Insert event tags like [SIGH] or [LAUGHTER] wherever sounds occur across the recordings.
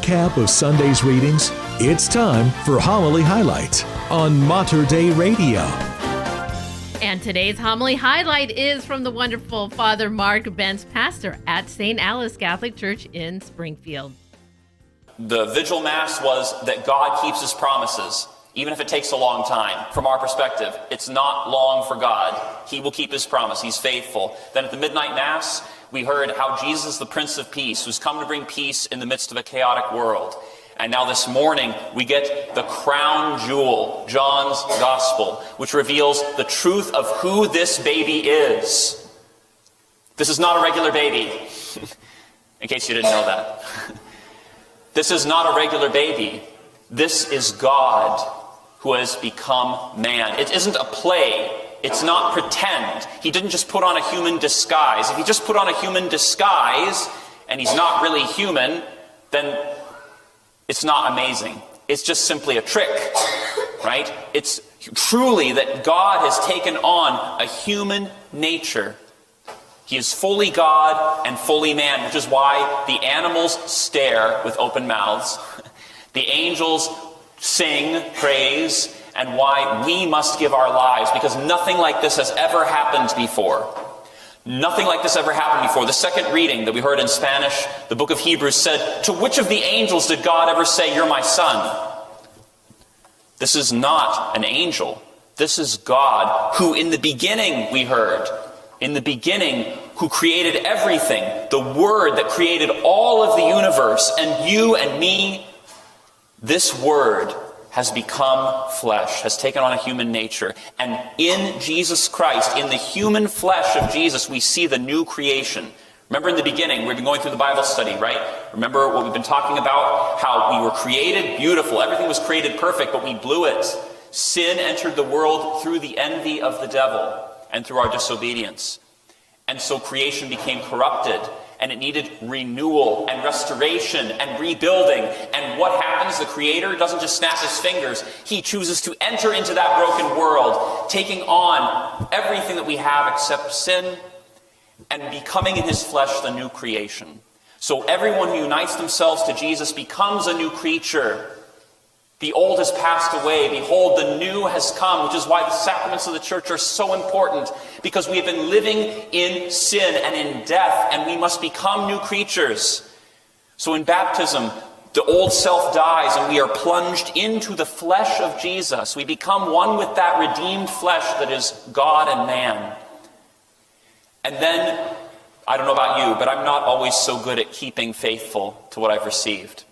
recap of Sunday's readings, it's time for Homily Highlights on Mater Dei Radio. And today's homily highlight is from the wonderful Father Mark Bentz, pastor at St. Alice Catholic Church in Springfield. The vigil mass was that God keeps his promises, even if it takes a long time. From our perspective, it's not long for God. He will keep his promise, he's faithful. Then at the midnight mass, we heard how Jesus, the Prince of Peace, who's come to bring peace in the midst of a chaotic world. And now this morning, we get the crown jewel, John's Gospel, which reveals the truth of who this baby is. This is not a regular baby, [LAUGHS] in case you didn't know that. [LAUGHS] this is not a regular baby. This is God who has become man. It isn't a play. It's not pretend. He didn't just put on a human disguise. If he just put on a human disguise and he's not really human, then it's not amazing. It's just simply a trick, right? It's truly that God has taken on a human nature. He is fully God and fully man, which is why the animals stare with open mouths, [LAUGHS] the angels sing praise, and why we must give our lives, because nothing like this has ever happened before. Nothing like this ever happened before. The second reading that we heard in Spanish, the book of Hebrews said, To which of the angels did God ever say, You're my son? This is not an angel. This is God, who in the beginning we heard, in the beginning, who created everything, the Word that created all of the universe, and you and me. This Word has become flesh, has taken on a human nature. And in Jesus Christ, in the human flesh of Jesus, we see the new creation. Remember in the beginning, we've been going through the Bible study, right? Remember what we've been talking about? How we were created beautiful. Everything was created perfect, but we blew it. Sin entered the world through the envy of the devil and through our disobedience. And so creation became corrupted and it needed renewal and restoration and rebuilding. And what happens? The Creator doesn't just snap his fingers, He chooses to enter into that broken world, taking on everything that we have except sin and becoming in His flesh the new creation. So everyone who unites themselves to Jesus becomes a new creature. The old has passed away. Behold, the new has come, which is why the sacraments of the church are so important, because we have been living in sin and in death, and we must become new creatures. So in baptism, the old self dies, and we are plunged into the flesh of Jesus. We become one with that redeemed flesh that is God and man. And then, I don't know about you, but I'm not always so good at keeping faithful to what I've received.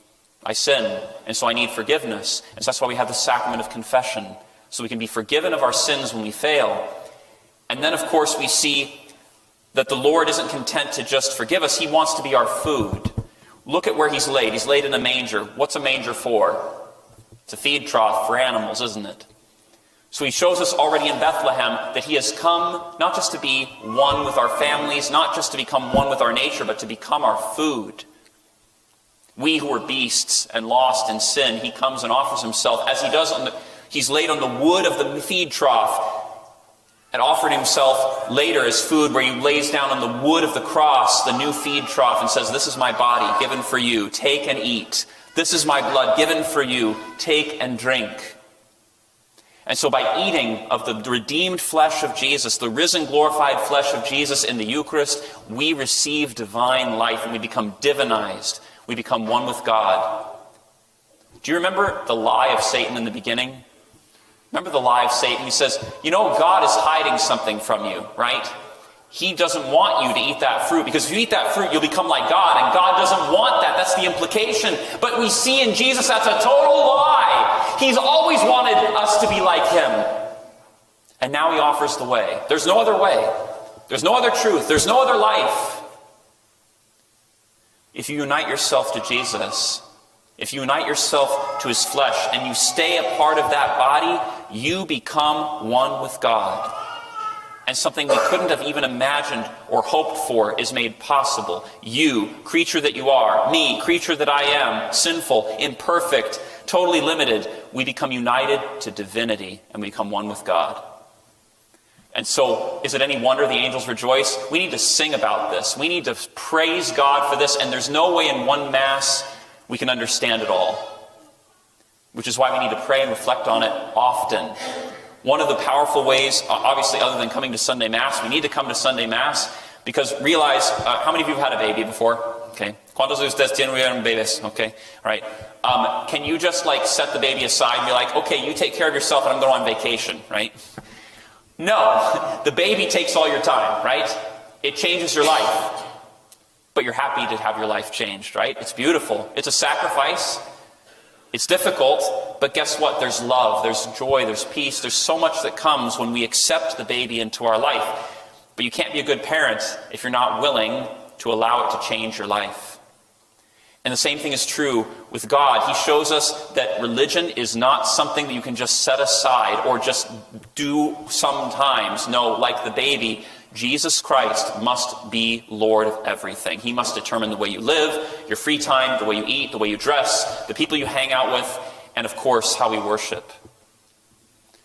I sin, and so I need forgiveness. And so that's why we have the sacrament of confession, so we can be forgiven of our sins when we fail. And then, of course, we see that the Lord isn't content to just forgive us, He wants to be our food. Look at where He's laid. He's laid in a manger. What's a manger for? It's a feed trough for animals, isn't it? So he shows us already in Bethlehem that he has come not just to be one with our families, not just to become one with our nature, but to become our food. We who are beasts and lost in sin, he comes and offers himself as he does on the, he's laid on the wood of the feed trough and offered himself later as food where he lays down on the wood of the cross, the new feed trough, and says, This is my body given for you. Take and eat. This is my blood given for you. Take and drink. And so, by eating of the redeemed flesh of Jesus, the risen, glorified flesh of Jesus in the Eucharist, we receive divine life and we become divinized we become one with God. Do you remember the lie of Satan in the beginning? Remember the lie of Satan? He says, You know, God is hiding something from you, right? He doesn't want you to eat that fruit because if you eat that fruit, you'll become like God, and God doesn't want that. That's the implication. But we see in Jesus that's a total lie. He's always wanted us to be like Him. And now He offers the way. There's no other way, there's no other truth, there's no other life. If you unite yourself to Jesus, if you unite yourself to his flesh and you stay a part of that body, you become one with God. And something we couldn't have even imagined or hoped for is made possible. You, creature that you are, me, creature that I am, sinful, imperfect, totally limited, we become united to divinity and we become one with God. And so, is it any wonder the angels rejoice? We need to sing about this. We need to praise God for this. And there's no way in one Mass we can understand it all. Which is why we need to pray and reflect on it often. One of the powerful ways, obviously, other than coming to Sunday Mass, we need to come to Sunday Mass because realize uh, how many of you have had a baby before? Okay. ¿Cuántos de ustedes tienen bebés? Okay. All right. Um, can you just like set the baby aside and be like, okay, you take care of yourself and I'm going on vacation, right? No. [LAUGHS] The baby takes all your time, right? It changes your life. But you're happy to have your life changed, right? It's beautiful. It's a sacrifice. It's difficult, but guess what? There's love, there's joy, there's peace, there's so much that comes when we accept the baby into our life. But you can't be a good parent if you're not willing to allow it to change your life. And the same thing is true with God. He shows us that religion is not something that you can just set aside or just do sometimes. No, like the baby, Jesus Christ must be Lord of everything. He must determine the way you live, your free time, the way you eat, the way you dress, the people you hang out with, and of course, how we worship.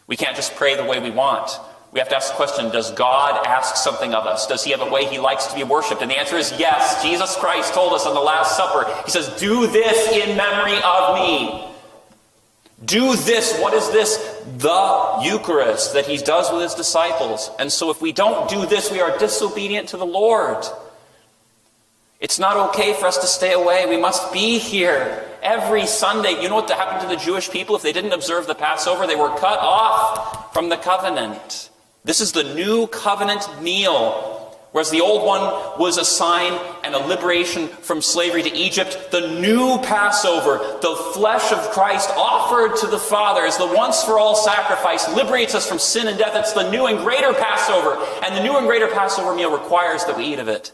We can't just pray the way we want. We have to ask the question Does God ask something of us? Does He have a way He likes to be worshiped? And the answer is yes. Jesus Christ told us on the Last Supper, He says, Do this in memory of me. Do this. What is this? The Eucharist that he does with his disciples. And so if we don't do this, we are disobedient to the Lord. It's not okay for us to stay away. We must be here every Sunday. You know what happened to the Jewish people? If they didn't observe the Passover, they were cut off from the covenant. This is the new covenant meal Whereas the old one was a sign and a liberation from slavery to Egypt, the new Passover, the flesh of Christ offered to the Father as the once for all sacrifice, liberates us from sin and death. It's the new and greater Passover. And the new and greater Passover meal requires that we eat of it.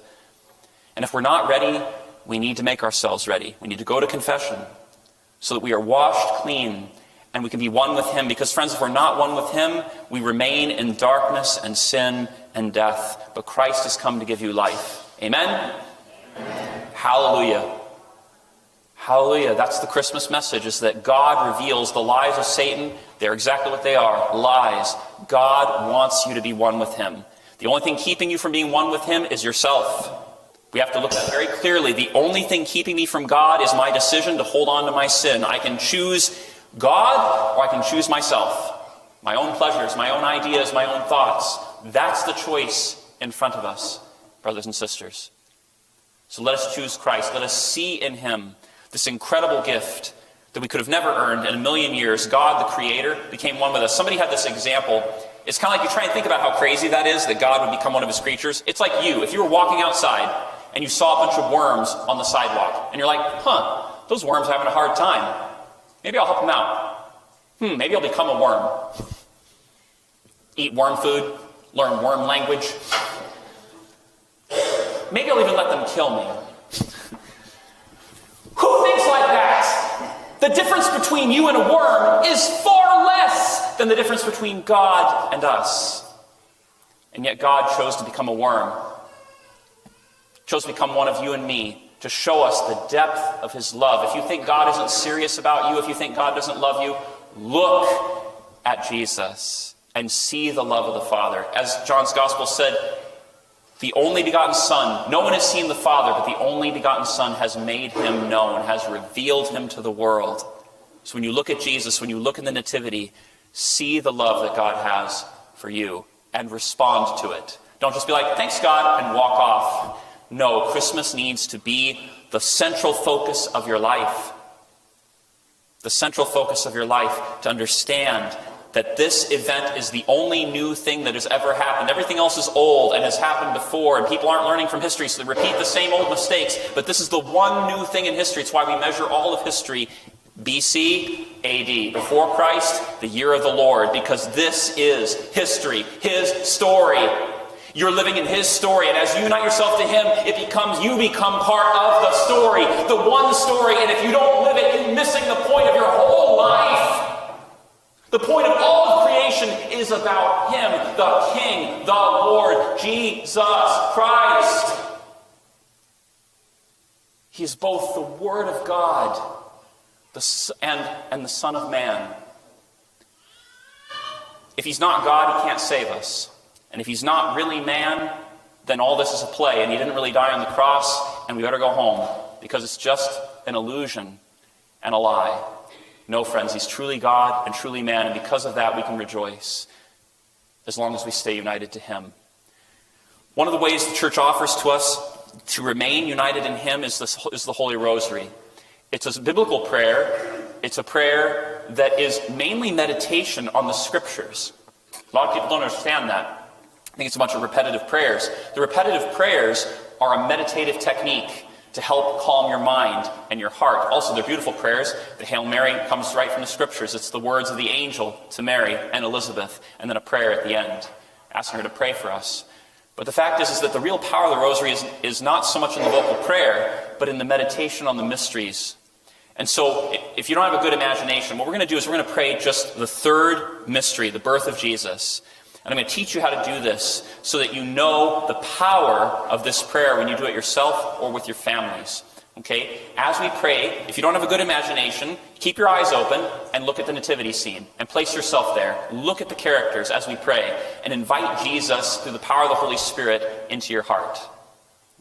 And if we're not ready, we need to make ourselves ready. We need to go to confession so that we are washed clean and we can be one with Him. Because, friends, if we're not one with Him, we remain in darkness and sin and death. But Christ has come to give you life. Amen? Amen. Hallelujah. Hallelujah. That's the Christmas message is that God reveals the lies of Satan. They're exactly what they are lies. God wants you to be one with Him. The only thing keeping you from being one with Him is yourself. We have to look at that very clearly. The only thing keeping me from God is my decision to hold on to my sin. I can choose God or I can choose myself. My own pleasures, my own ideas, my own thoughts. That's the choice in front of us, brothers and sisters. So let us choose Christ. Let us see in him this incredible gift that we could have never earned in a million years. God, the Creator, became one with us. Somebody had this example. It's kind of like you try and think about how crazy that is that God would become one of his creatures. It's like you. If you were walking outside and you saw a bunch of worms on the sidewalk, and you're like, huh, those worms are having a hard time. Maybe I'll help him out. Hmm, maybe I'll become a worm. Eat worm food, learn worm language. Maybe I'll even let them kill me. Who thinks like that? The difference between you and a worm is far less than the difference between God and us. And yet God chose to become a worm, chose to become one of you and me, to show us the depth of his love. If you think God isn't serious about you, if you think God doesn't love you, look at Jesus and see the love of the Father. As John's Gospel said, the only begotten Son, no one has seen the Father, but the only begotten Son has made him known, has revealed him to the world. So when you look at Jesus, when you look in the Nativity, see the love that God has for you and respond to it. Don't just be like, thanks God, and walk off. No, Christmas needs to be the central focus of your life. The central focus of your life to understand that this event is the only new thing that has ever happened. Everything else is old and has happened before, and people aren't learning from history, so they repeat the same old mistakes. But this is the one new thing in history. It's why we measure all of history BC, AD, before Christ, the year of the Lord, because this is history, His story. You're living in his story, and as you unite yourself to him, it becomes you become part of the story, the one story. And if you don't live it, you're missing the point of your whole life. The point of all of creation is about him, the King, the Lord, Jesus Christ. He is both the Word of God the, and, and the Son of Man. If he's not God, he can't save us. And if he's not really man, then all this is a play, and he didn't really die on the cross, and we better go home because it's just an illusion and a lie. No, friends, he's truly God and truly man, and because of that, we can rejoice as long as we stay united to him. One of the ways the church offers to us to remain united in him is, this, is the Holy Rosary. It's a biblical prayer. It's a prayer that is mainly meditation on the scriptures. A lot of people don't understand that. I think it's a bunch of repetitive prayers. The repetitive prayers are a meditative technique to help calm your mind and your heart. Also, they're beautiful prayers. The Hail Mary comes right from the scriptures. It's the words of the angel to Mary and Elizabeth, and then a prayer at the end, asking her to pray for us. But the fact is, is that the real power of the rosary is, is not so much in the vocal prayer, but in the meditation on the mysteries. And so, if you don't have a good imagination, what we're going to do is we're going to pray just the third mystery, the birth of Jesus. And I'm going to teach you how to do this so that you know the power of this prayer when you do it yourself or with your families. Okay? As we pray, if you don't have a good imagination, keep your eyes open and look at the nativity scene and place yourself there. Look at the characters as we pray and invite Jesus through the power of the Holy Spirit into your heart.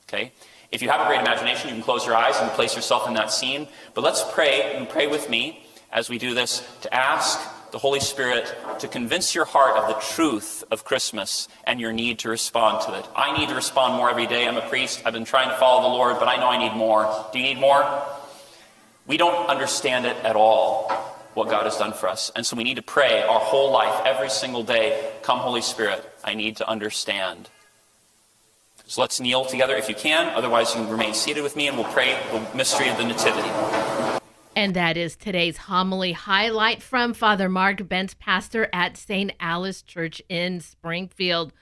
Okay? If you have a great imagination, you can close your eyes and place yourself in that scene. But let's pray and pray with me as we do this to ask the Holy Spirit to convince your heart of the truth of Christmas and your need to respond to it. I need to respond more every day. I'm a priest. I've been trying to follow the Lord, but I know I need more. Do you need more? We don't understand it at all, what God has done for us. And so we need to pray our whole life, every single day Come, Holy Spirit, I need to understand. So let's kneel together if you can. Otherwise, you can remain seated with me and we'll pray the mystery of the Nativity. And that is today's homily highlight from Father Mark Bentz, pastor at St. Alice Church in Springfield.